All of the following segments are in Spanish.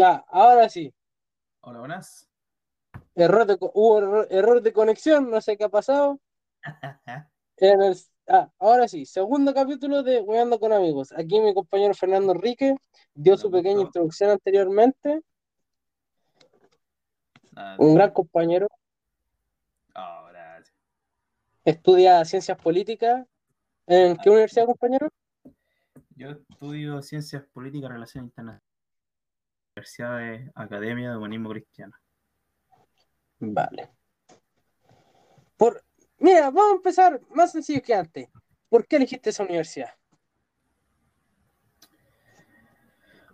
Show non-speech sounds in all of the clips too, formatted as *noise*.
Ya, ahora sí. Hola, buenas. Error de, hubo error, error de conexión, no sé qué ha pasado. *laughs* En el- ah, ahora sí, segundo capítulo de Weando con Amigos. Aquí mi compañero Fernando Enrique dio su pequeña introducción anteriormente. Nada, Un gran compañero, Oh, gracias. estudia ciencias políticas. ¿En qué universidad, compañero? Yo estudio Ciencias Políticas Relaciones Internacionales. Universidad de Academia de Humanismo Cristiano. Vale. Por, mira, vamos a empezar más sencillo que antes. ¿Por qué elegiste esa universidad?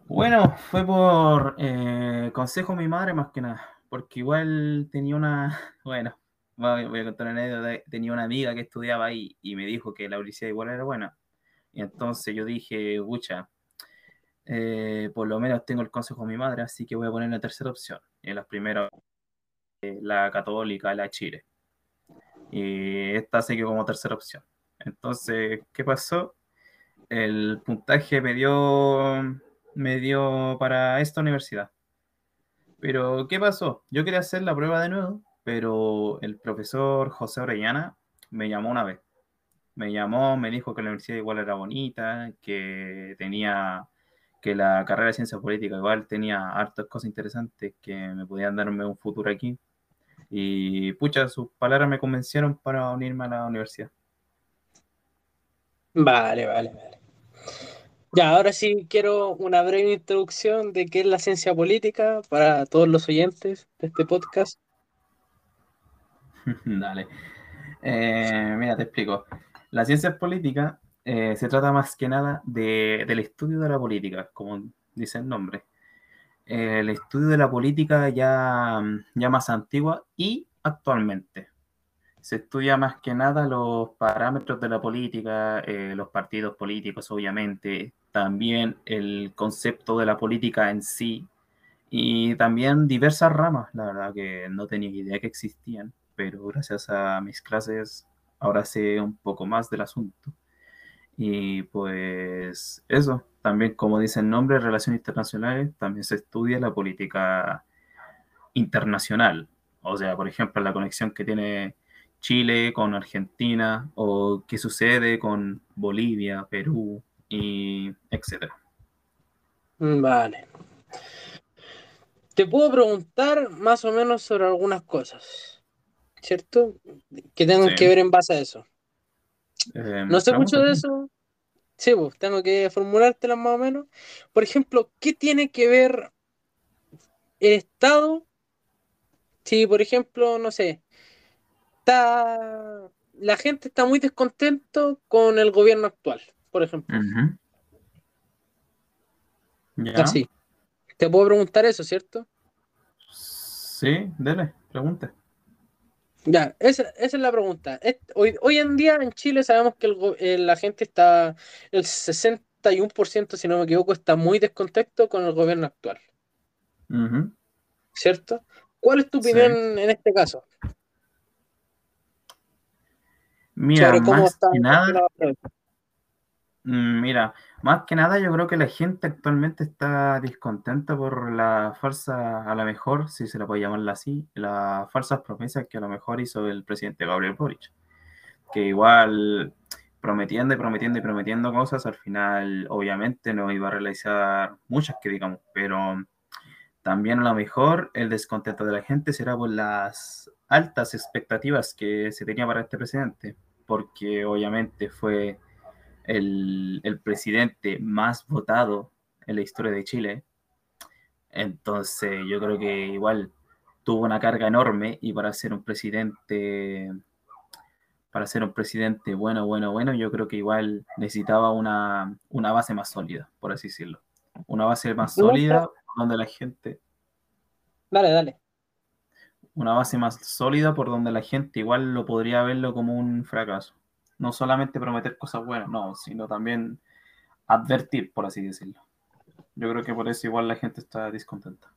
Bueno, fue por eh, consejo de mi madre más que nada, porque igual tenía una, *laughs* bueno, voy a contar una anécdota, tenía una amiga que estudiaba ahí y me dijo que la universidad igual era buena. Y entonces yo dije, pucha, eh, por lo menos tengo el consejo de mi madre, así que voy a poner la tercera opción. Y las primeras, eh, la católica, la Chile. Y esta se quedó como tercera opción. Entonces, ¿qué pasó? El puntaje me dio, me dio para esta universidad. Pero, ¿qué pasó? Yo quería hacer la prueba de nuevo, pero el profesor José Orellana me llamó una vez. Me llamó, me dijo que la universidad igual era bonita, que tenía, que la carrera de ciencia política igual tenía hartas cosas interesantes que me podían darme un futuro aquí. Y pucha, sus palabras me convencieron para unirme a la universidad. Vale, vale, vale. Ya, ahora sí quiero una breve introducción de qué es la ciencia política para todos los oyentes de este podcast. *laughs* Dale. Eh, mira, te explico. La ciencia política eh, se trata más que nada de- del estudio de la política, como dice el nombre. El estudio de la política ya, ya más antigua y actualmente. Se estudia más que nada los parámetros de la política, eh, los partidos políticos, obviamente, también el concepto de la política en sí, y también diversas ramas, la verdad que no tenía idea que existían, pero gracias a mis clases ahora sé un poco más del asunto. Y pues eso, también como dice el nombre, relaciones internacionales, también se estudia la política internacional. O sea, por ejemplo, la conexión que tiene Chile con Argentina o qué sucede con Bolivia, Perú y etcétera. Mm, Vale. Te puedo preguntar más o menos sobre algunas cosas, ¿cierto? Que tengan Sí. que ver en base a eso. Eh, No sé mucho de eso. Sí, pues tengo que formulártelas más o menos. Por ejemplo, ¿qué tiene que ver el Estado si, por ejemplo, no sé, está la gente está muy descontento con el gobierno actual, por ejemplo. Ya. Así. Te puedo preguntar eso, ¿cierto? Sí, dele, pregunte. Ya, esa, esa es la pregunta. Hoy, hoy en día en Chile sabemos que el eh, la gente está, el 61%, si no me equivoco, está muy descontento con el gobierno actual. ¿cierto? ¿Cuál es tu Sí. opinión en este caso? Mira, más está que nada, mm, mira, más que nada yo creo que la gente actualmente está descontenta por la falsa, a lo mejor, si se la puede llamarla así, las falsas promesas que a lo mejor hizo el presidente Gabriel Boric, que igual prometiendo y prometiendo y prometiendo cosas, al final obviamente no iba a realizar muchas que digamos, pero también a lo mejor el descontento de la gente será por las altas expectativas que se tenía para este presidente, porque obviamente fue el, el presidente más votado en la historia de Chile. Entonces yo creo que igual tuvo una carga enorme y para ser un presidente, para ser un presidente bueno, bueno, bueno, yo creo que igual necesitaba una, una base más sólida, por así decirlo. Una base más sólida donde la gente, Dale, dale. una base más sólida por donde la gente igual lo podría verlo como un fracaso. No solamente prometer cosas buenas, no, sino también advertir, por así decirlo. Yo creo que por eso igual la gente está descontenta.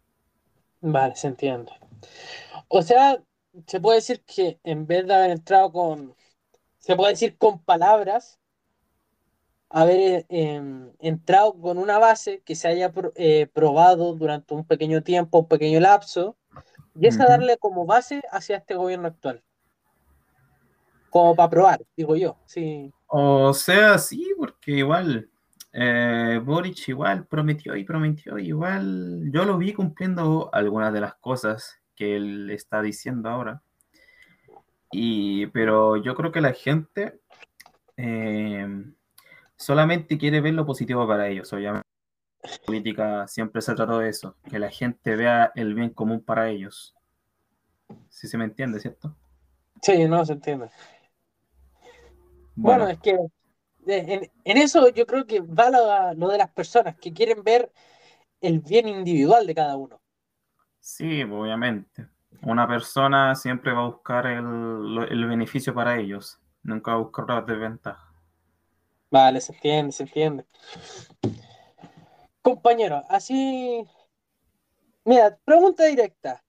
Vale, se entiende. O sea, se puede decir que en vez de haber entrado con, se puede decir con palabras, haber em, entrado con una base que se haya eh, probado durante un pequeño tiempo, un pequeño lapso, y esa darle como base hacia este gobierno actual. Como para probar, digo yo, sí. O sea, sí, porque igual eh, Boric igual prometió y prometió, igual yo lo vi cumpliendo algunas de las cosas que él está diciendo ahora. Y, pero yo creo que la gente eh, solamente quiere ver lo positivo para ellos, obviamente. La política siempre se trató de eso, que la gente vea el bien común para ellos. Si se me entiende, ¿cierto? Sí, no se entiende. Bueno, es que en, eso yo creo que va lo, de las personas que quieren ver el bien individual de cada uno. Sí, obviamente. Una persona siempre va a buscar el, el beneficio para ellos, nunca va a buscar la desventaja. Vale, se entiende, se entiende. Compañero, así. Mira, pregunta directa: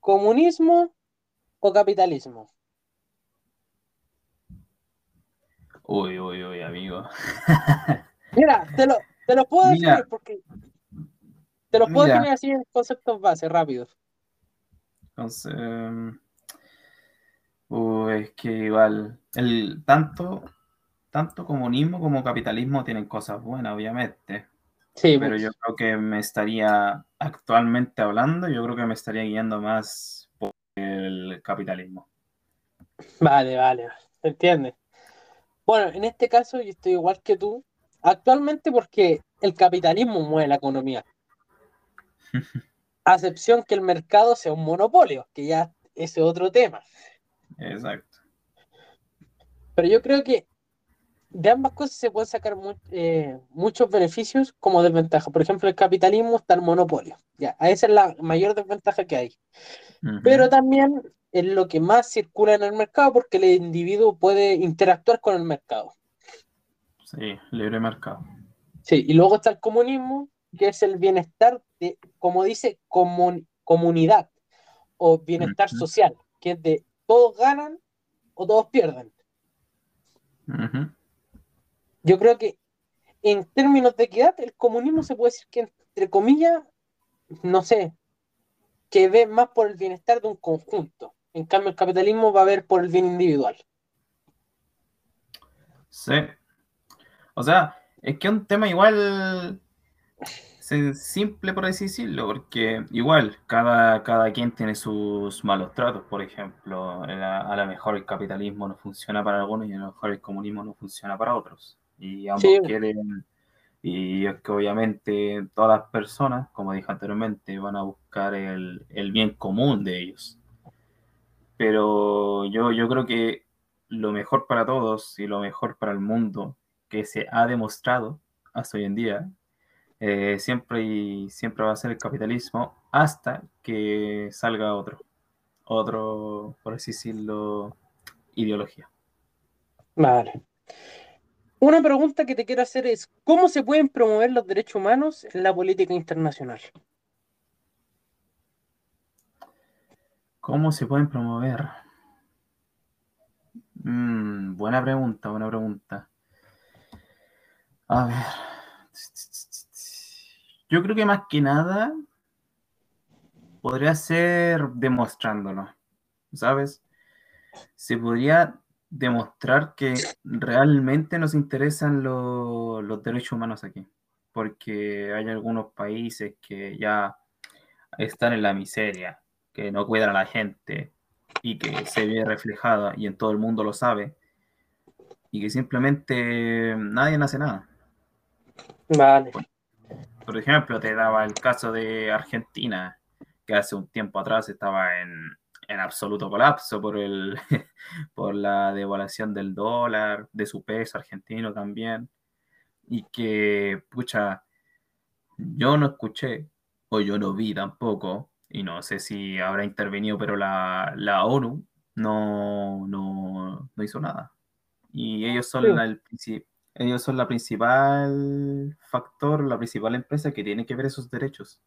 ¿comunismo o capitalismo? Uy, uy, uy, amigo. *laughs* Mira, te lo, te lo puedo decir porque. Te lo puedo definir así en conceptos base, rápidos. Entonces. Uy, es que igual. El tanto tanto comunismo como capitalismo tienen cosas buenas, obviamente. Sí, pero pues. yo creo que me estaría, actualmente hablando, yo creo que me estaría guiando más por el capitalismo. Vale, vale, se entiende. Bueno, en este caso yo estoy igual que tú, actualmente porque el capitalismo mueve la economía. *laughs* A excepción que el mercado sea un monopolio, que ya es otro tema. Exacto. Pero yo creo que de ambas cosas se pueden sacar eh, muchos beneficios como desventaja. Por ejemplo, el capitalismo está el monopolio. Ya, esa es la mayor desventaja que hay. Pero también es lo que más circula en el mercado porque el individuo puede interactuar con el mercado. Sí, libre mercado. Sí, y luego está el comunismo, que es el bienestar de, como dice, comunidad o bienestar social, que es de todos ganan o todos pierden yo creo que en términos de equidad, el comunismo se puede decir que, entre comillas, no sé, que ve más por el bienestar de un conjunto. En cambio, el capitalismo va a ver por el bien individual. Sí. O sea, es que es un tema igual simple por decirlo, porque igual cada, cada quien tiene sus malos tratos, por ejemplo, a lo mejor el capitalismo no funciona para algunos y a lo mejor el comunismo no funciona para otros y ambos quieren, y es que obviamente todas las personas, como dije anteriormente, van a buscar el, bien común de ellos. Pero yo, yo creo que lo mejor para todos y lo mejor para el mundo que se ha demostrado hasta hoy en día, eh, siempre, y, siempre va a ser el capitalismo hasta que salga otro, otro, por así decirlo, ideología. Vale. Una pregunta que te quiero hacer es, ¿cómo se pueden promover los derechos humanos en la política internacional? ¿Cómo se pueden promover? Mm, buena pregunta, buena pregunta. A ver. Yo creo que más que nada podría ser demostrándolo, ¿sabes? Se podría demostrar que realmente nos interesan los derechos humanos aquí, porque hay algunos países que ya están en la miseria, que no cuidan a la gente y que se ve reflejada y en todo el mundo lo sabe, y que simplemente nadie hace nada. Vale. por ejemplo, te daba el caso de Argentina, que hace un tiempo atrás estaba en, en absoluto colapso por, el, *laughs* por la devaluación del dólar, de su peso argentino también, y que, pucha, yo no escuché, o yo no vi tampoco, y no sé si habrá intervenido, pero la, la ONU no, no, no, hizo nada. Y ellos son, la, el, ellos son la principal factor, la principal empresa que tiene que ver esos derechos.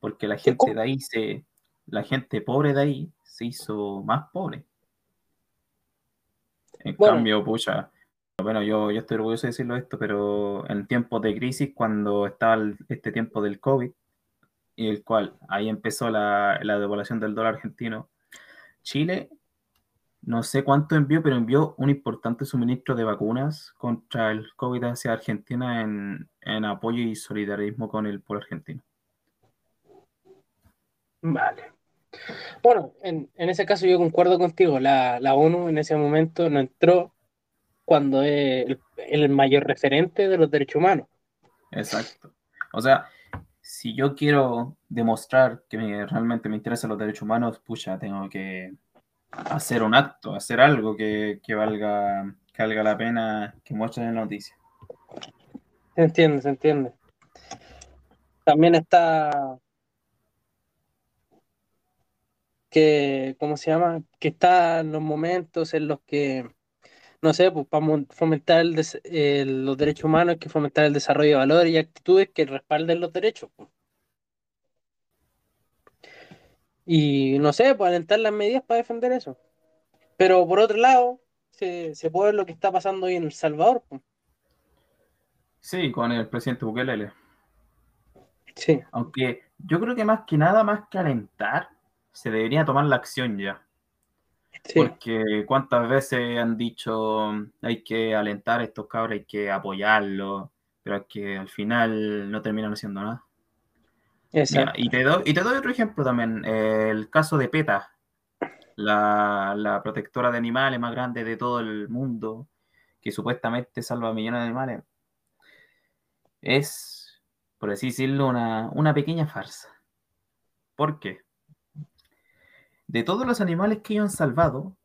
Porque la gente de ahí se, la gente pobre de ahí se hizo más pobre. En cambio, pucha, menos yo, yo estoy orgulloso de decirlo esto, pero en tiempos de crisis, cuando estaba este tiempo del COVID, y el cual ahí empezó la, la devaluación del dólar argentino, Chile, no sé cuánto envió, pero envió un importante suministro de vacunas contra el COVID hacia Argentina en, en apoyo y solidarismo con el pueblo argentino. Vale. Bueno, en, en, ese caso yo concuerdo contigo. La, la, ONU en ese momento no entró cuando es el, el, mayor referente de los derechos humanos. Exacto. O sea, si yo quiero demostrar que me, realmente me interesan los derechos humanos, pucha, tengo que hacer un acto, hacer algo que, que valga, que valga la pena que muestren en la noticia. Se entiende, se entiende. También está que, ¿cómo se llama? Que está en los momentos en los que, no sé, pues para fomentar el los derechos humanos hay que fomentar el desarrollo de valores y actitudes que respalden los derechos. Pues. Y no sé, pues alentar las medidas para defender eso. Pero por otro lado, se, se puede ver lo que está pasando hoy en El Salvador. Pues. Sí, con el presidente Bukele. Sí. Aunque yo creo que más que nada, más que alentar, se debería tomar la acción ya. Sí. Porque cuántas veces han dicho hay que alentar a estos cabros, hay que apoyarlos, pero es que al final no terminan haciendo nada. Mira, y, te doy, y te doy otro ejemplo también, el caso de PETA, la, la, protectora de animales más grande de todo el mundo, que supuestamente salva a millones de animales, es, por así decirlo, una, una pequeña farsa. ¿Por qué? De todos los animales que ellos han salvado,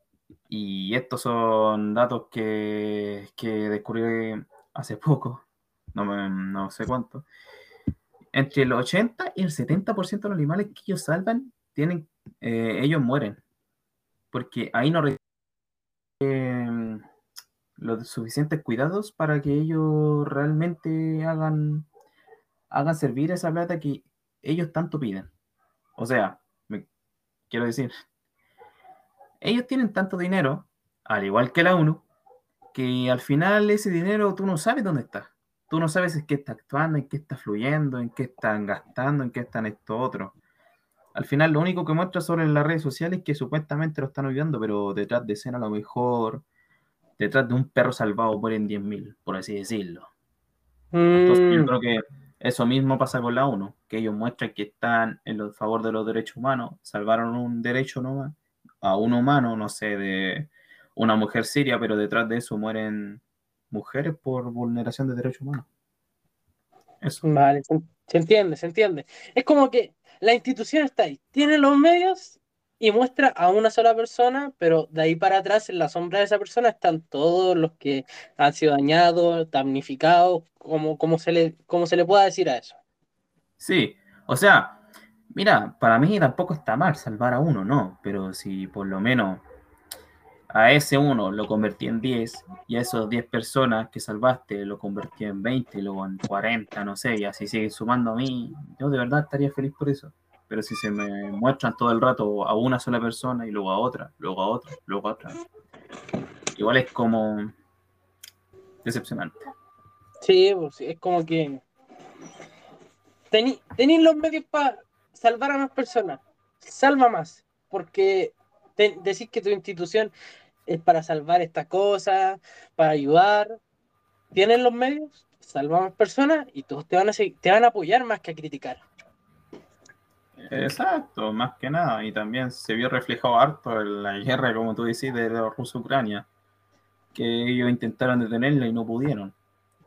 y estos son datos que, que descubrí hace poco, no, no sé cuánto, entre el 80 y el 70% de los animales que ellos salvan, tienen, eh, ellos mueren. Porque ahí no eh, los suficientes cuidados para que ellos realmente hagan, hagan servir esa plata que ellos tanto piden. O sea, me, quiero decir, ellos tienen tanto dinero, al igual que la UNO, que al final ese dinero tú no sabes dónde está tú no sabes en qué está actuando, en qué está fluyendo, en qué están gastando, en qué están esto otro. Al final lo único que muestra sobre las redes sociales es que supuestamente lo están olvidando, pero detrás de escena a lo mejor, detrás de un perro salvado mueren 10.000, por así decirlo. Entonces yo mm. creo que eso mismo pasa con la ONU, que ellos muestran que están en favor de los derechos humanos, salvaron un derecho nomás a un humano, no sé, de una mujer siria, pero detrás de eso mueren mujeres por vulneración de derechos humanos. Eso. Vale, se, entiende, se entiende. Es como que la institución está ahí, tiene los medios y muestra a una sola persona, pero de ahí para atrás, en la sombra de esa persona, están todos los que han sido dañados, damnificados, como, como, se, le, como se le pueda decir a eso. Sí, o sea, mira, para mí tampoco está mal salvar a uno, no, pero si por lo menos a ese uno lo convertí en 10 y a esos 10 personas que salvaste lo convertí en 20 y luego en 40, no sé, y así sigue sumando a mí, yo de verdad estaría feliz por eso. Pero si se me muestran todo el rato a una sola persona y luego a otra, luego a otra, luego a otra, igual es como decepcionante. Sí, pues, es como que tenéis los medios para salvar a más personas, salva más, porque decís que tu institución es para salvar estas cosas, para ayudar. Tienen los medios, salvamos personas y todos te van a, te van a apoyar más que a criticar. Exacto, más que nada. Y también se vio reflejado harto en la guerra, como tú decís, de la Rusia-Ucrania, que ellos intentaron detenerla y no pudieron.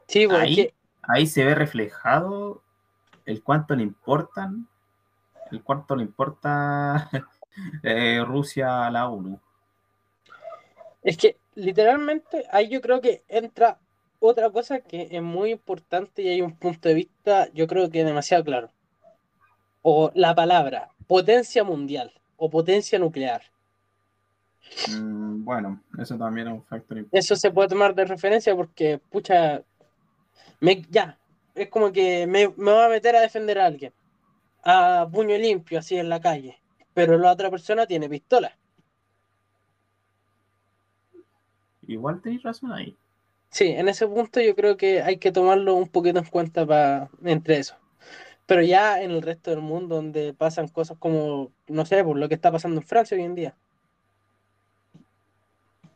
Sí, bueno, ahí, ahí se ve reflejado el cuánto le importan, el cuánto le importa *laughs* eh, Rusia a la ONU. Es que literalmente ahí yo creo que entra otra cosa que es muy importante y hay un punto de vista yo creo que demasiado claro. O la palabra potencia mundial o potencia nuclear. Mm, bueno, eso también es un factor importante. Eso se puede tomar de referencia porque, pucha, me, ya, es como que me, me va a meter a defender a alguien, a puño limpio, así en la calle, pero la otra persona tiene pistola. Igual tenéis razón ahí. Sí, en ese punto yo creo que hay que tomarlo un poquito en cuenta para entre eso. Pero ya en el resto del mundo, donde pasan cosas como, no sé, por lo que está pasando en Francia hoy en día.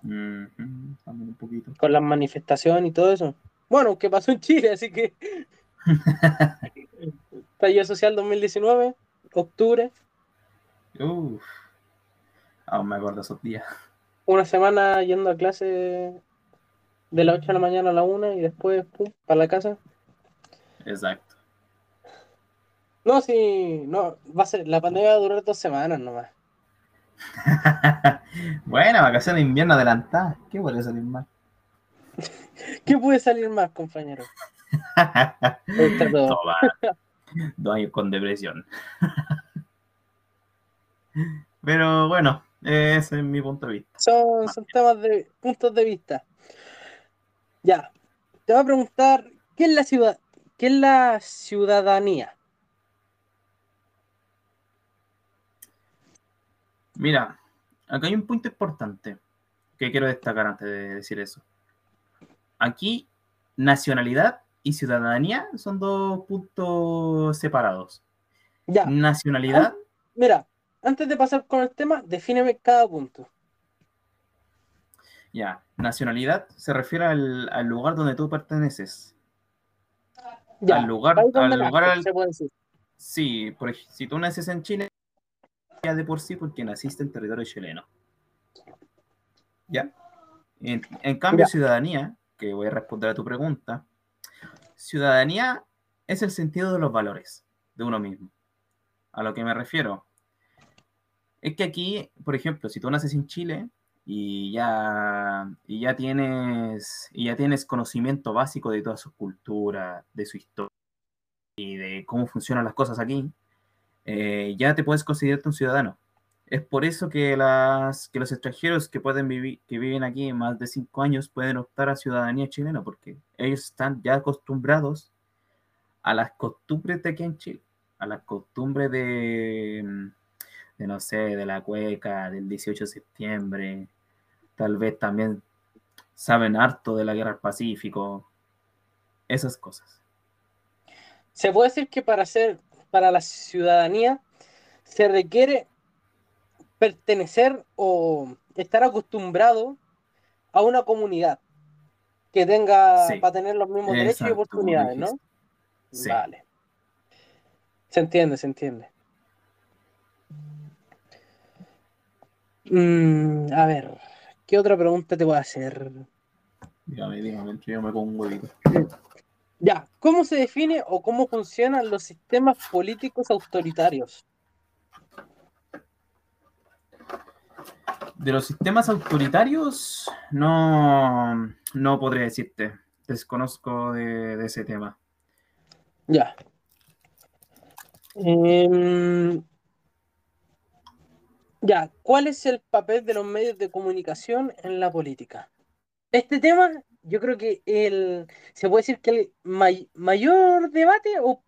un poquito. Con las manifestaciones y todo eso. Bueno, ¿qué pasó en Chile, así que. *laughs* Estallido Social 2019, octubre. Uf. Aún me acuerdo esos días. Una semana yendo a clase de las 8 de la mañana a la 1 y después, pum, para la casa. Exacto. No, sí, no, va a ser, la pandemia va a durar dos semanas nomás. *laughs* bueno, vacaciones de invierno adelantadas. ¿Qué puede salir más? *laughs* ¿Qué puede salir más, compañero? *laughs* Dos años con depresión. Pero bueno, ese es mi punto de vista. Son, son temas de puntos de vista. Ya, te voy a preguntar, ¿qué es la ciudad? ¿Qué es la ciudadanía? Mira, acá hay un punto importante que quiero destacar antes de decir eso. Aquí, nacionalidad y ciudadanía son dos puntos separados. Ya. Nacionalidad. mira, antes de pasar con el tema, defíneme cada punto. Ya, nacionalidad se refiere al, lugar donde tú perteneces. Ya, al lugar, al lugar al, se puede decir. Sí, por ejemplo, si tú naces en Chile, ya de por sí porque naciste en territorio chileno. ¿Ya? En, cambio, ciudadanía, que voy a responder a tu pregunta, ciudadanía es el sentido de los valores de uno mismo. A lo que me refiero es que aquí, por ejemplo, si tú naces en Chile y ya, y ya, tienes, y ya tienes conocimiento básico de toda su cultura, de su historia y de cómo funcionan las cosas aquí, eh, ya te puedes considerarte un ciudadano. Es por eso que, las, que los extranjeros que, pueden vivir, que viven aquí más de cinco años pueden optar a ciudadanía chilena, porque ellos están ya acostumbrados a las costumbres de aquí en Chile, a las costumbres de, de, no sé, de la cueca, del 18 de septiembre, tal vez también saben harto de la guerra del Pacífico, esas cosas. Se puede decir que para ser para la ciudadanía se requiere pertenecer o estar acostumbrado a una comunidad que tenga para tener los mismos derechos y oportunidades, ¿no? Vale. Se entiende, se entiende. Mm, a ver, ¿qué otra pregunta te voy a hacer? Dígame, dígame, yo me pongo un huevito. Ya, ¿cómo se define o cómo funcionan los sistemas políticos autoritarios? De los sistemas autoritarios, no, no podré decirte. Desconozco de, ese tema. Ya. Em, ya, ¿cuál es el papel de los medios de comunicación en la política? Este tema yo creo que el, se puede decir que el mayor debate o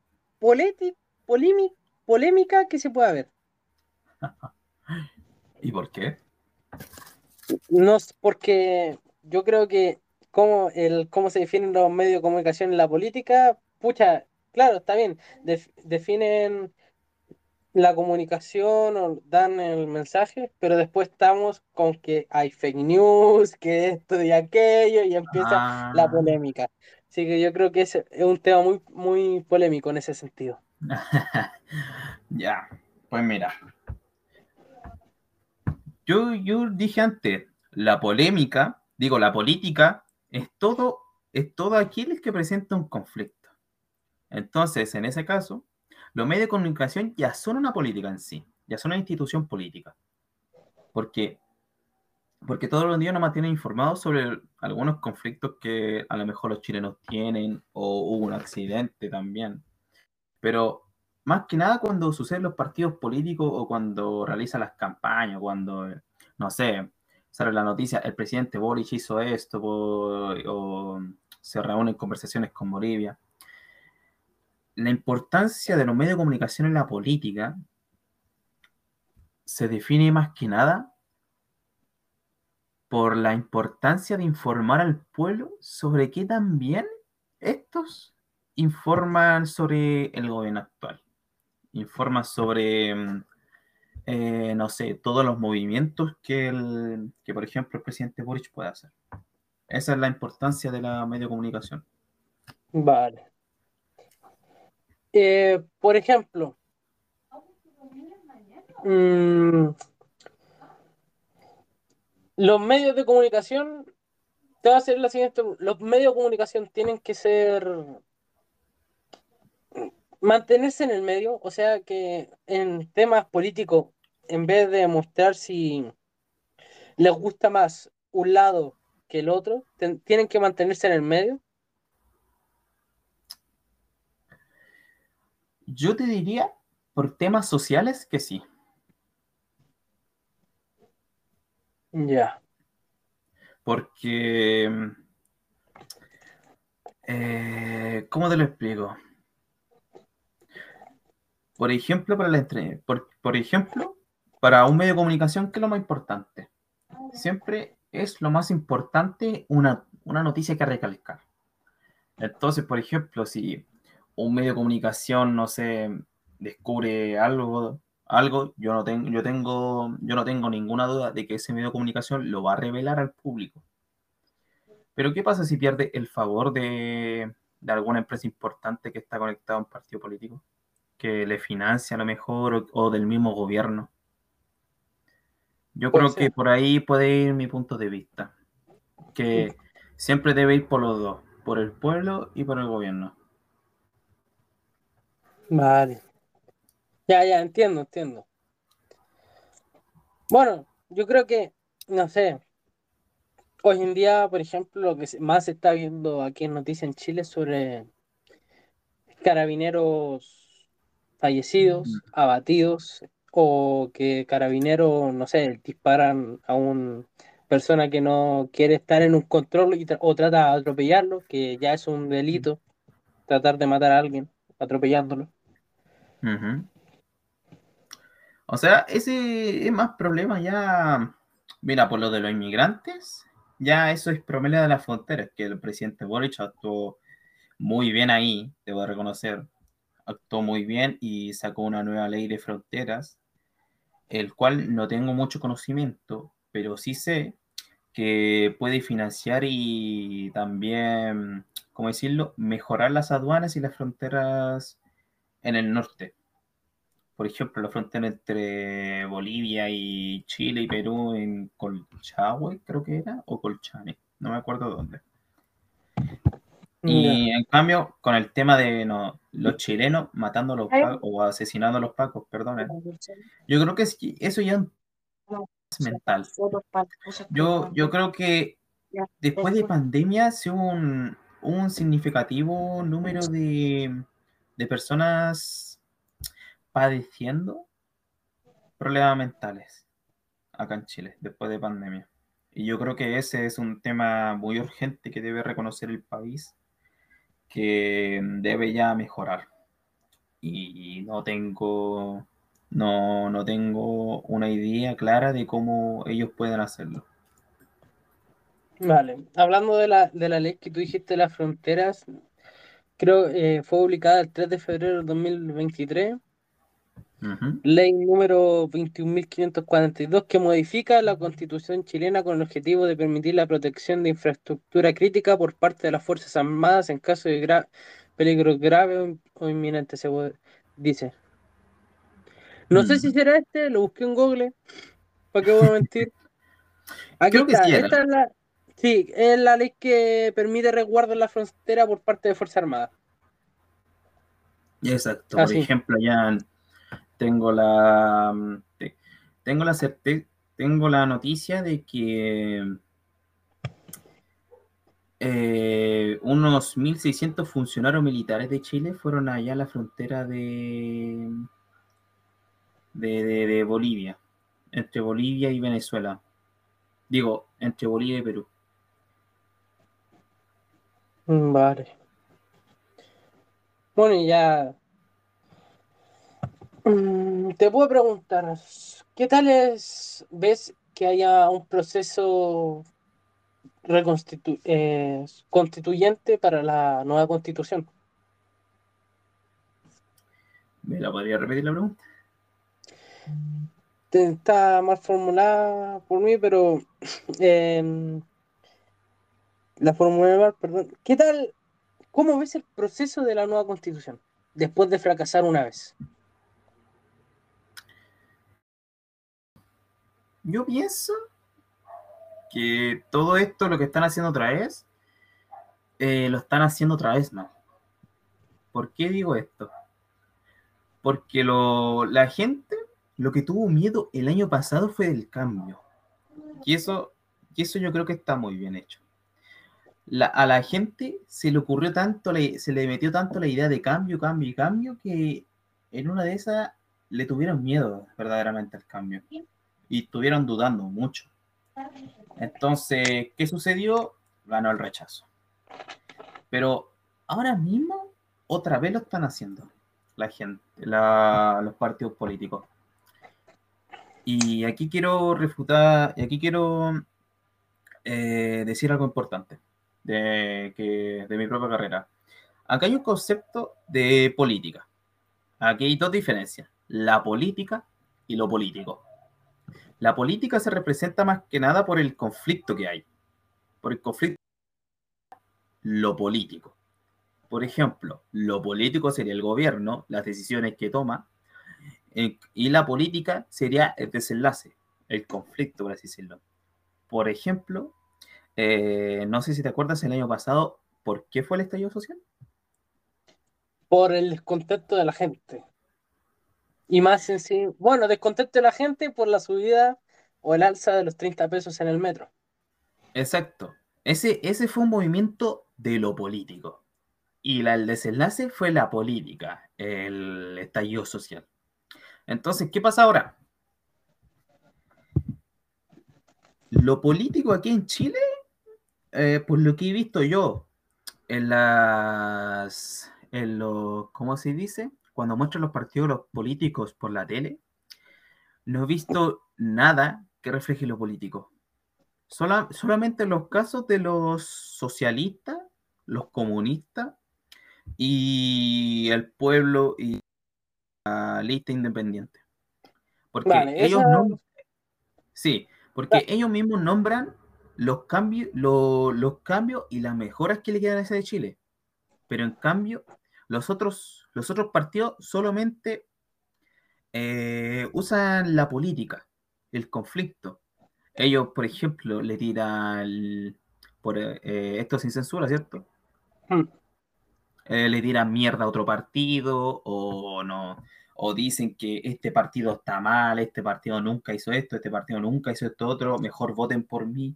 polémica que se pueda ver. *laughs* ¿Y por qué? No, porque yo creo que cómo, el, cómo se definen los medios de comunicación en la política, pucha, claro, está bien, definen la comunicación o dan el mensaje, pero después estamos con que hay fake news, que esto y aquello, y empieza la ah. polémica. Así que yo creo que es, es un tema muy, muy polémico en ese sentido. *laughs* ya, pues mira. Yo, yo dije antes, la polémica, digo, la política, es todo, es todo aquel que presenta un conflicto. Entonces, en ese caso, los medios de comunicación ya son una política en sí, ya son una institución política. Porque, porque todos los días nos mantienen informados sobre algunos conflictos que a lo mejor los chilenos tienen o hubo un accidente también. Pero más que nada cuando suceden los partidos políticos o cuando realizan las campañas, cuando, no sé, sale la noticia, el presidente Boric hizo esto o se reúnen conversaciones con Bolivia la importancia de los medios de comunicación en la política se define más que nada por la importancia de informar al pueblo sobre qué también estos informan sobre el gobierno actual. Informan sobre, mm, eh, no sé, todos los movimientos que, el, que, por ejemplo, el presidente Boric puede hacer. Esa es la importancia de la medio comunicación. Vale. Eh, por ejemplo, mm, los medios de comunicación, te va a hacer la siguiente, los medios de comunicación tienen que ser, mantenerse en el medio, o sea que en temas políticos, en vez de mostrar si les gusta más un lado que el otro, tienen que mantenerse en el medio. Yo te diría, por temas sociales, que sí. Ya. Porque, eh, ¿cómo te lo explico? Por ejemplo, para la por, por ejemplo, para un medio de comunicación, ¿qué es lo más importante? Siempre es lo más importante una, una noticia que recalcar. Entonces, por ejemplo, si un medio de comunicación, no sé, descubre algo, algo, yo no tengo, yo tengo, yo no tengo ninguna duda de que ese medio de comunicación lo va a revelar al público. Pero ¿qué pasa si pierde el favor de, alguna empresa importante que está conectada a un partido político? Que le financia a lo mejor o, del mismo gobierno. Yo creo que por ahí puede ir mi punto de vista. Que siempre debe ir por los dos, por el pueblo y por el gobierno. Vale. Ya, ya, entiendo, entiendo. Bueno, yo creo que, no sé, hoy en día, por ejemplo, lo que más se está viendo aquí en Noticias en Chile sobre carabineros fallecidos, abatidos, o que carabineros, no sé, disparan a una persona que no quiere estar en un control o trata de atropellarlo, que ya es un delito, tratar de matar a alguien atropellándolo. O sea, ese es más problema ya. Mira, por lo de los inmigrantes, ya eso es problema de las fronteras, que el presidente Boric actuó muy bien ahí, debo reconocer. Actuó muy bien y sacó una nueva ley de fronteras, el cual no tengo mucho conocimiento, pero sí sé que puede financiar y también, ¿cómo decirlo?, mejorar las aduanas y las fronteras en el norte. Por ejemplo, la frontera entre Bolivia y Chile y Perú en Colchagüe, creo que era, o Colchane, no me acuerdo dónde. Y en cambio, con el tema de los chilenos matando a los pacos, o asesinando a los pacos, perdón, yo creo que eso ya es mental. Yo, yo creo que después de pandemia se un, un significativo número de, de personas padeciendo problemas mentales acá en Chile después de pandemia. Y yo creo que ese es un tema muy urgente que debe reconocer el país, que debe ya mejorar. Y no tengo, no, no tengo una idea clara de cómo ellos pueden hacerlo. Vale, hablando de la, de la ley que tú dijiste de las fronteras, creo que eh, fue publicada el 3 de febrero de 2023 Ley número 21.542 que modifica la constitución chilena con el objetivo de permitir la protección de infraestructura crítica por parte de las Fuerzas Armadas en caso de peligro grave o inminente, se dice. No sé si será este, lo busqué en Google, ¿para qué voy a mentir? *laughs* Aquí está, esta es la, sí, es la ley que permite resguardo en la frontera por parte de Fuerzas Armadas. Exacto, por ejemplo, ya tengo la mm, tengo la tengo la noticia de que eh, unos 1.600 funcionarios militares de Chile fueron allá a la frontera de, de, Bolivia, entre Bolivia y Venezuela. Digo, entre Bolivia y Perú. Mm, vale. Bueno, ya Mm, te puedo preguntar, ¿qué tal es, ves que haya un proceso eh, constituyente para la nueva constitución. ¿Me la podría repetir la pregunta? Está mal formulada por mí, pero *clears throat* em, la formulé mal, perdón. ¿Qué tal? ¿Cómo ves el proceso de la nueva constitución después de fracasar una vez? Yo pienso que todo esto, lo que están haciendo otra vez, eh, lo están haciendo otra vez mal. ¿Por qué digo esto? Porque lo, la gente lo que tuvo miedo el año pasado fue el cambio. Y eso, y eso yo creo que está muy bien hecho. A la gente se le ocurrió tanto, se le metió tanto la idea de cambio, cambio y cambio, que en una de esas le tuvieron miedo verdaderamente al cambio. Y estuvieron dudando mucho. Entonces, ¿qué sucedió? Ganó el rechazo. Pero ahora mismo, otra vez lo están haciendo la gente, los partidos políticos. Y aquí quiero refutar, y aquí quiero eh, decir algo importante de, mi propia carrera. Acá hay un concepto de política. Aquí hay dos diferencias, la política y lo político. La política se representa más que nada por el conflicto que hay, por el conflicto, lo político. Por ejemplo, lo político sería el gobierno, las decisiones que toma, y la política sería el desenlace, el conflicto, por así decirlo. Por ejemplo, eh, no sé si te acuerdas el año pasado, ¿por qué fue el estallido social? Por el descontento de la gente. Y más en sí, bueno, descontento de la gente por la subida o el alza de los 30 pesos en el metro. Exacto. Ese, ese fue un movimiento de lo político. Y la, el desenlace fue la política, el estallido social. Entonces, ¿qué pasa ahora? Lo político aquí en Chile, eh, por lo que he visto yo en las, en los, ¿cómo se dice? cuando muestran los partidos políticos por la tele, no he visto nada que refleje lo político. solamente en los casos de los socialistas, los comunistas y el pueblo y la lista independiente. Porque ellos no... Sí, porque ellos mismos nombran los cambios, los cambios y las mejoras que le quedan a ese de Chile. Pero en cambio, los otros, los otros partidos solamente eh, usan la política, el conflicto. Ellos, por ejemplo, le tiran, por eh, esto sin censura, ¿cierto? Hmm. Eh, le tiran mierda a otro partido o no o dicen que este partido está mal, este partido nunca hizo esto, este partido nunca hizo esto otro, mejor voten por mí.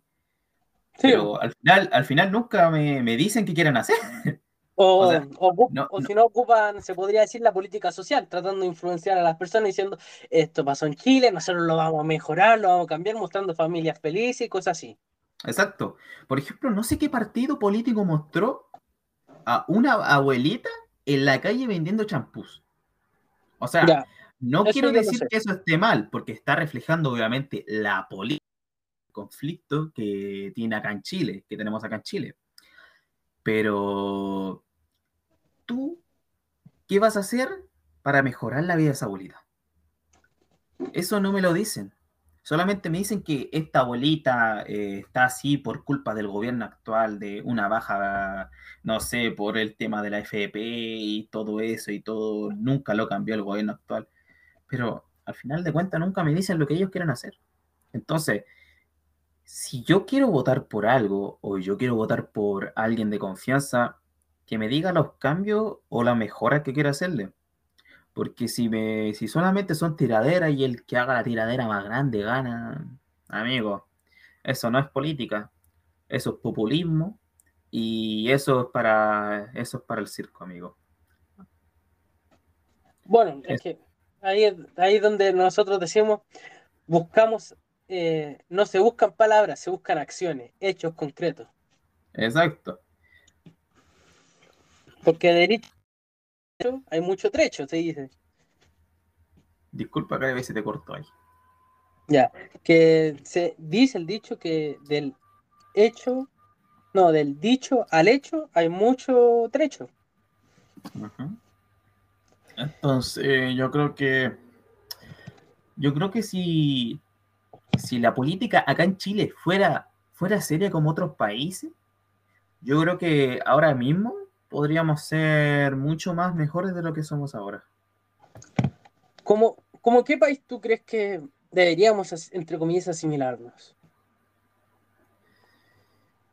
Pero al final, al final nunca me, me dicen qué quieren hacer. *laughs* O, si no ocupan, se podría decir, la política social, tratando de influenciar a las personas diciendo, esto pasó en Chile, nosotros lo vamos a mejorar, lo vamos a cambiar, mostrando familias felices y cosas así. Exacto. Por ejemplo, no sé qué partido político mostró a una abuelita en la calle vendiendo champús. O sea, no quiero decir que eso esté mal, porque está reflejando obviamente la política, conflicto que tiene acá en Chile, que tenemos acá en Chile. Pero tú, ¿qué vas a hacer para mejorar la vida de esa abuelita? Eso no me lo dicen. Solamente me dicen que esta abuelita eh, está así por culpa del gobierno actual, de una baja, no sé, por el tema de la FP y todo eso y todo, nunca lo cambió el gobierno actual. Pero al final de cuentas nunca me dicen lo que ellos quieren hacer. Entonces, si yo quiero votar por algo o yo quiero votar por alguien de confianza, que me diga los cambios o las mejoras que quiero hacerle. Porque si, me, si solamente son tiraderas y el que haga la tiradera más grande gana, amigo, eso no es política, eso es populismo y eso es para, eso es para el circo, amigo. Bueno, es, que ahí, ahí es donde nosotros decimos, buscamos eh, no se buscan palabras, se buscan acciones, hechos concretos. Exacto. Porque derecho hay mucho trecho, se dice. Disculpa que a veces te corto ahí. Ya, que se dice el dicho que del hecho, no, del dicho al hecho hay mucho trecho. Entonces, yo creo que yo creo que si, si la política acá en Chile fuera, fuera seria como otros países, yo creo que ahora mismo podríamos ser mucho más mejores de lo que somos ahora. ¿Cómo, cómo qué país tú crees que deberíamos, entre comillas, asimilarnos?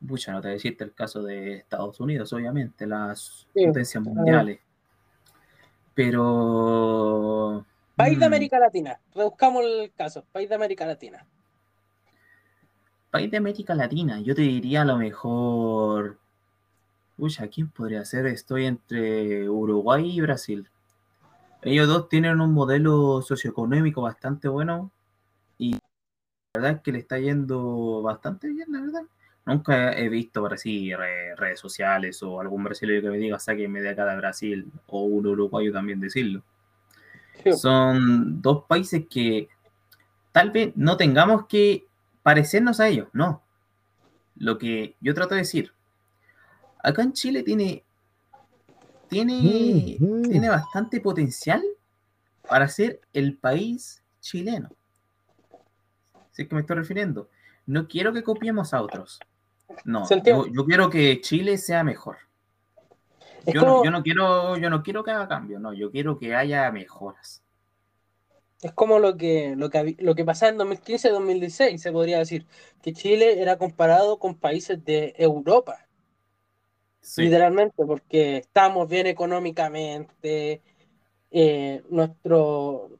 Mucha, no te el caso de Estados Unidos, obviamente, las potencias mundiales. Pero. País de mm. América Latina, reduzcamos el caso, país de América Latina. País de América Latina, yo te diría a lo mejor. Uy, ¿a quién podría ser? Estoy entre Uruguay y Brasil. Ellos dos tienen un modelo socioeconómico bastante bueno y la verdad es que le está yendo bastante bien, la verdad. Nunca he visto así redes sociales o algún brasileño que me diga sáquenme de acá de Brasil o un uruguayo también decirlo. Son dos países que tal vez no tengamos que parecernos a ellos, no. Lo que yo trato de decir, acá en Chile tiene, tiene, tiene bastante potencial para ser el país chileno. ¿Sí que me estoy refiriendo? No quiero que copiemos a otros. No, yo, quiero que Chile sea mejor. Yo, no, quiero, yo no quiero que haga cambio, no, yo quiero que haya mejoras. Es como lo que, lo que, lo que pasaba en 2015-2016, se podría decir, que Chile era comparado con países de Europa. Literalmente, porque estamos bien económicamente, eh, nuestro,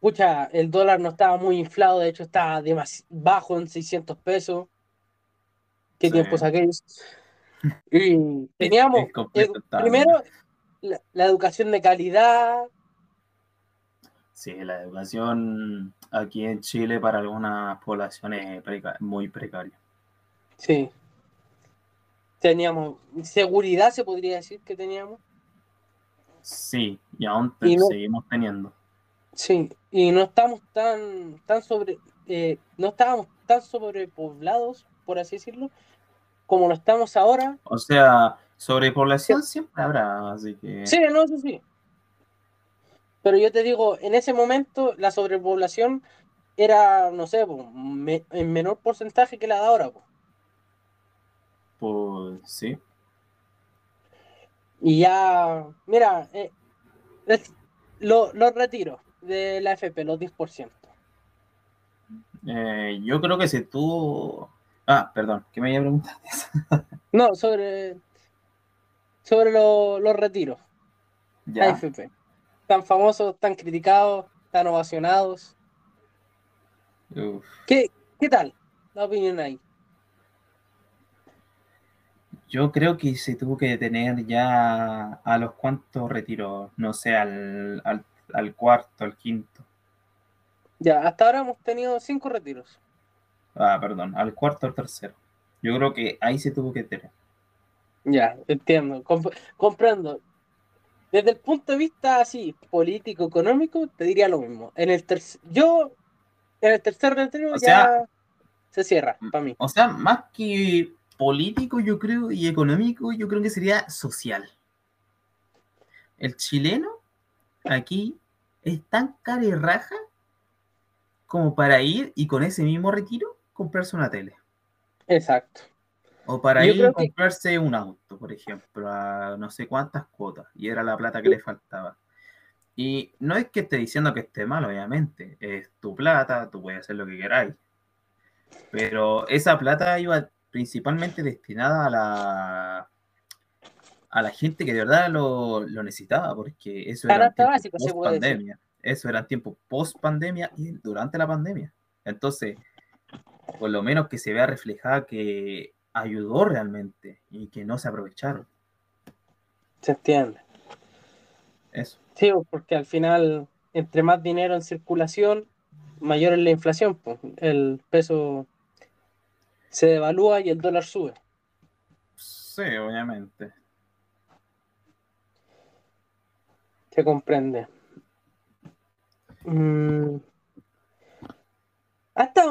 pucha, el dólar no estaba muy inflado, de hecho estaba bajo en 600 pesos qué tiempos aquellos. Y teníamos, primero, la, educación de calidad. Sí, la educación aquí en Chile para algunas poblaciones es muy precaria. Sí. Teníamos seguridad, se podría decir que teníamos. Sí, y aún seguimos teniendo. Sí, y no estamos tan, tan sobre, eh, no estábamos tan sobrepoblados, por así decirlo, como lo estamos ahora. O sea, sobrepoblación siempre habrá, así que. Sí, no, eso sí. Pero yo te digo, en ese momento la sobrepoblación era, no sé, en menor porcentaje que la de ahora. Pues sí. Y ya, mira, eh, los retiro de la FP, los 10%. Eh, yo creo que si tú Ah, perdón, ¿qué me iba a preguntar *laughs* no, sobre, sobre los retiros. Ya. AFP. Tan famosos, tan criticados, tan ovacionados. ¿Qué, ¿Qué tal la opinión ahí? Yo creo que se tuvo que detener ya a los cuantos retiros, no sé, al, al, al cuarto, al quinto. Ya, hasta ahora hemos tenido cinco retiros. Ah, perdón, al cuarto al tercero. Yo creo que ahí se tuvo que tener. Ya, entiendo, comprendo. Desde el punto de vista así, político, económico, te diría lo mismo. En el tercer, yo, en el tercer retiro ya se cierra, para mí. O sea, más que político, yo creo, y económico, yo creo que sería social. El chileno aquí es tan cara y raja como para ir y con ese mismo retiro comprarse una tele. Exacto. O para ir a comprarse un auto, por ejemplo, a no sé cuántas cuotas, y era la plata que le faltaba. Y no es que esté diciendo que esté mal, obviamente, es tu plata, tú puedes hacer lo que queráis. Pero esa plata iba principalmente destinada a la a la gente que de verdad lo, necesitaba, porque eso era post pandemia. Eso era tiempo post pandemia y durante la pandemia. Entonces, por lo menos que se vea reflejada que ayudó realmente y que no se aprovecharon. Se entiende. Eso. Sí, porque al final, entre más dinero en circulación, mayor es la inflación. Pues. El peso se devalúa y el dólar sube. Sí, obviamente. Se comprende. Mm.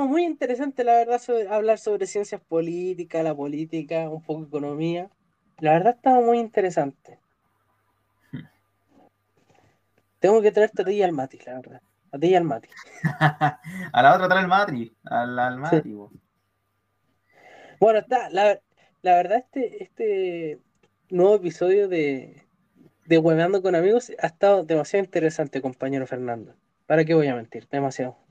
Muy interesante, la verdad, hablar sobre ciencias políticas, la política, un poco economía. La verdad estaba muy interesante. Hmm. Tengo que traerte a ti y al Mati, la verdad. A ti y al Mati. *laughs* a la otra trae el Mati. Al, al Mati. Bueno, está, la, la, verdad, este, este nuevo episodio de, de Hueveando con Amigos ha estado demasiado interesante, compañero Fernando. ¿Para qué voy a mentir? Demasiado.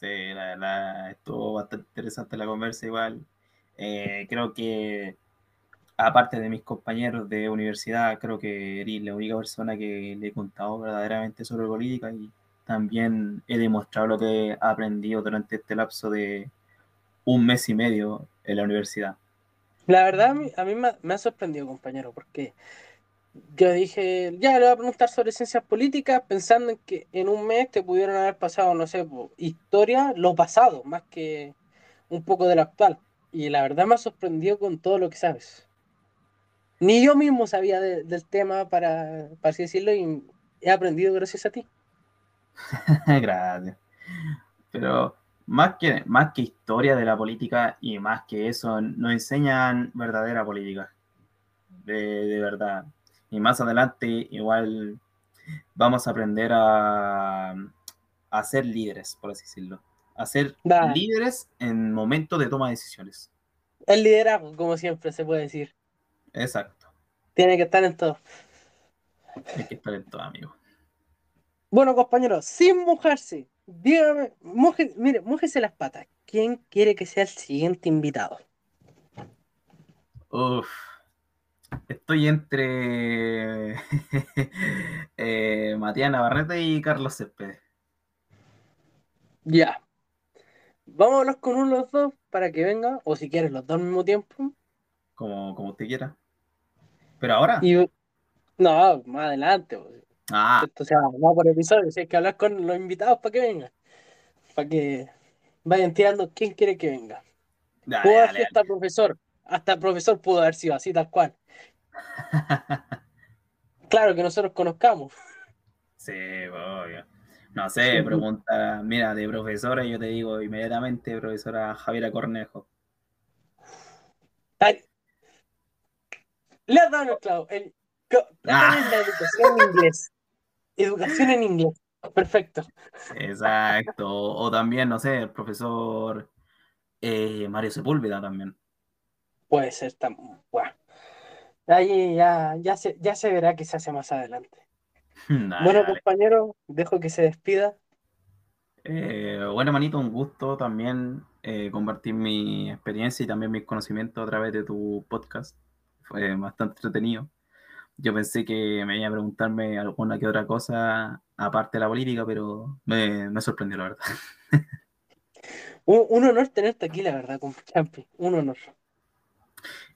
Sí, la verdad, estuvo bastante interesante la conversa igual. Eh, creo que, aparte de mis compañeros de universidad, creo que eres la única persona que le he contado verdaderamente sobre política y también he demostrado lo que he aprendido durante este lapso de un mes y medio en la universidad. La verdad, a mí, me, ha sorprendido, compañero, porque yo dije, ya le voy a preguntar sobre ciencias políticas, pensando en que en un mes te pudieron haber pasado, no sé, historia, lo pasado, más que un poco de lo actual. Y la verdad me ha sorprendido con todo lo que sabes. Ni yo mismo sabía del tema, para, para así decirlo, y he aprendido gracias a ti. *laughs* Gracias. Pero más que, más que historia de la política y más que eso, nos enseñan verdadera política. De, verdad. Y más adelante, igual vamos a aprender a, a ser líderes, por así decirlo. A ser líderes en momentos de toma de decisiones. El liderazgo, como siempre se puede decir. Exacto. Tiene que estar en todo. Tiene que estar en todo, amigo. Bueno, compañeros, sin mojarse, dígame, mire, mojese las patas. ¿Quién quiere que sea el siguiente invitado? Uf, estoy entre *laughs* eh, Matías Navarrete y Carlos Céspedes. Ya. Vamos a hablar con uno de los dos para que venga, o si quieres los dos al mismo tiempo. Como, como usted quiera. ¿Pero ahora? no, más adelante. Ah. Esto se va por episodio, si hay que hablar con los invitados para que vengan. Para que vayan tirando quién quiere que venga. pudo haber hasta el profesor. Hasta el profesor pudo haber sido así, tal cual. *laughs* claro que nosotros conozcamos. Sí, obvio. No sé, pregunta, mira, de profesora yo te digo inmediatamente, profesora Javiera Cornejo. Le has dado el clavo. El, ah. la educación en inglés. Educación en inglés. Perfecto. Exacto. O también, no sé, el profesor eh, Mario Sepúlveda también. Puede ser también. Bueno. Ahí ya, ya, se, ya se verá que se hace más adelante. *laughs* bueno, compañero, dejo que se despida. Eh, bueno, manito, un gusto también eh, compartir mi experiencia y también mis conocimientos a través de tu podcast. Fue bastante entretenido. Yo pensé que me iba a preguntarme alguna que otra cosa aparte de la política, pero me, sorprendió, la verdad. *laughs* un, honor tenerte aquí, la verdad, con Champi. Un honor.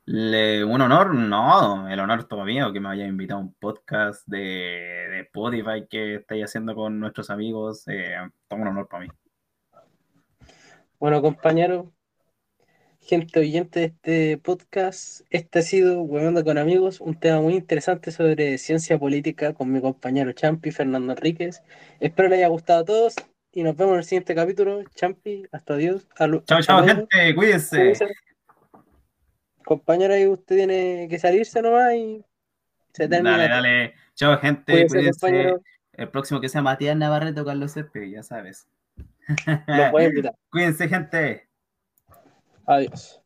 Un honor, no, el honor es todo mío que me haya invitado a un podcast de, de Spotify que estáis haciendo con nuestros amigos. Eh, todo un honor para mí. Bueno, compañero, gente oyente de este podcast. Este ha sido Huevando con Amigos, un tema muy interesante sobre ciencia política con mi compañero Champi, Fernando Enríquez. Espero les haya gustado a todos y nos vemos en el siguiente capítulo. Champi, hasta adiós. Chao, chao, gente, cuídense. Compañero, ahí usted tiene que salirse nomás y se termina. Dale, dale. Chao, gente, cuídense. El próximo que sea Matías Navarrete o Carlos Céspedes, ya sabes. Lo invitar. *laughs* Cuídense, gente. Adiós.